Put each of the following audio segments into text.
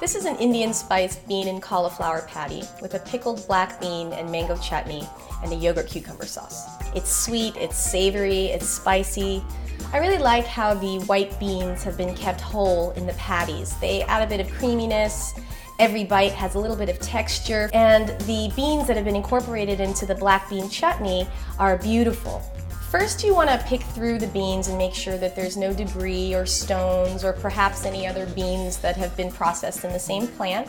This is an Indian spiced bean and cauliflower patty with a pickled black bean and mango chutney and a yogurt cucumber sauce. It's sweet, it's savory, it's spicy. I really like how the white beans have been kept whole in the patties. They add a bit of creaminess, every bite has a little bit of texture, and the beans that have been incorporated into the black bean chutney are beautiful. First, you want to pick through the beans and make sure that there's no debris or stones or perhaps any other beans that have been processed in the same plant.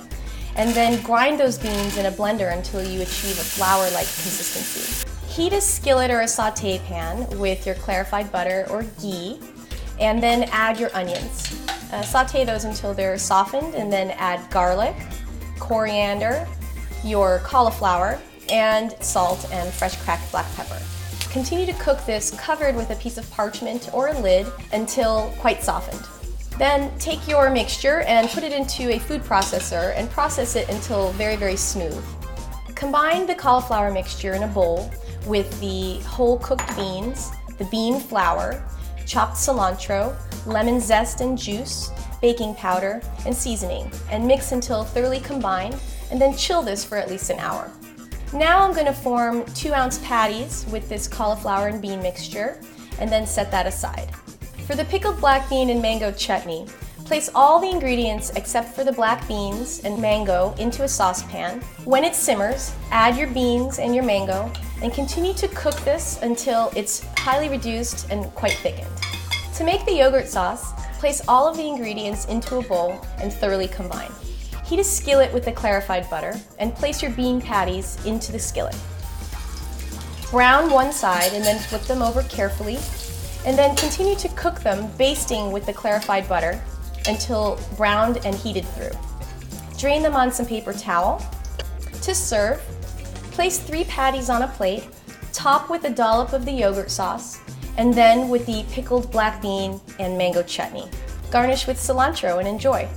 And then grind those beans in a blender until you achieve a flour-like consistency. Heat a skillet or a saute pan with your clarified butter or ghee, and then add your onions. Uh, saute those until they're softened, and then add garlic, coriander, your cauliflower, and salt and fresh cracked black pepper. Continue to cook this covered with a piece of parchment or a lid until quite softened. Then take your mixture and put it into a food processor and process it until very, very smooth. Combine the cauliflower mixture in a bowl with the whole cooked beans, the bean flour, chopped cilantro, lemon zest and juice, baking powder, and seasoning, and mix until thoroughly combined, and then chill this for at least an hour. Now I'm going to form two ounce patties with this cauliflower and bean mixture and then set that aside. For the pickled black bean and mango chutney, place all the ingredients except for the black beans and mango into a saucepan. When it simmers, add your beans and your mango and continue to cook this until it's highly reduced and quite thickened. To make the yogurt sauce, place all of the ingredients into a bowl and thoroughly combine. Heat a skillet with the clarified butter and place your bean patties into the skillet. Brown one side and then flip them over carefully and then continue to cook them basting with the clarified butter until browned and heated through. Drain them on some paper towel. To serve, place three patties on a plate, top with a dollop of the yogurt sauce, and then with the pickled black bean and mango chutney. Garnish with cilantro and enjoy.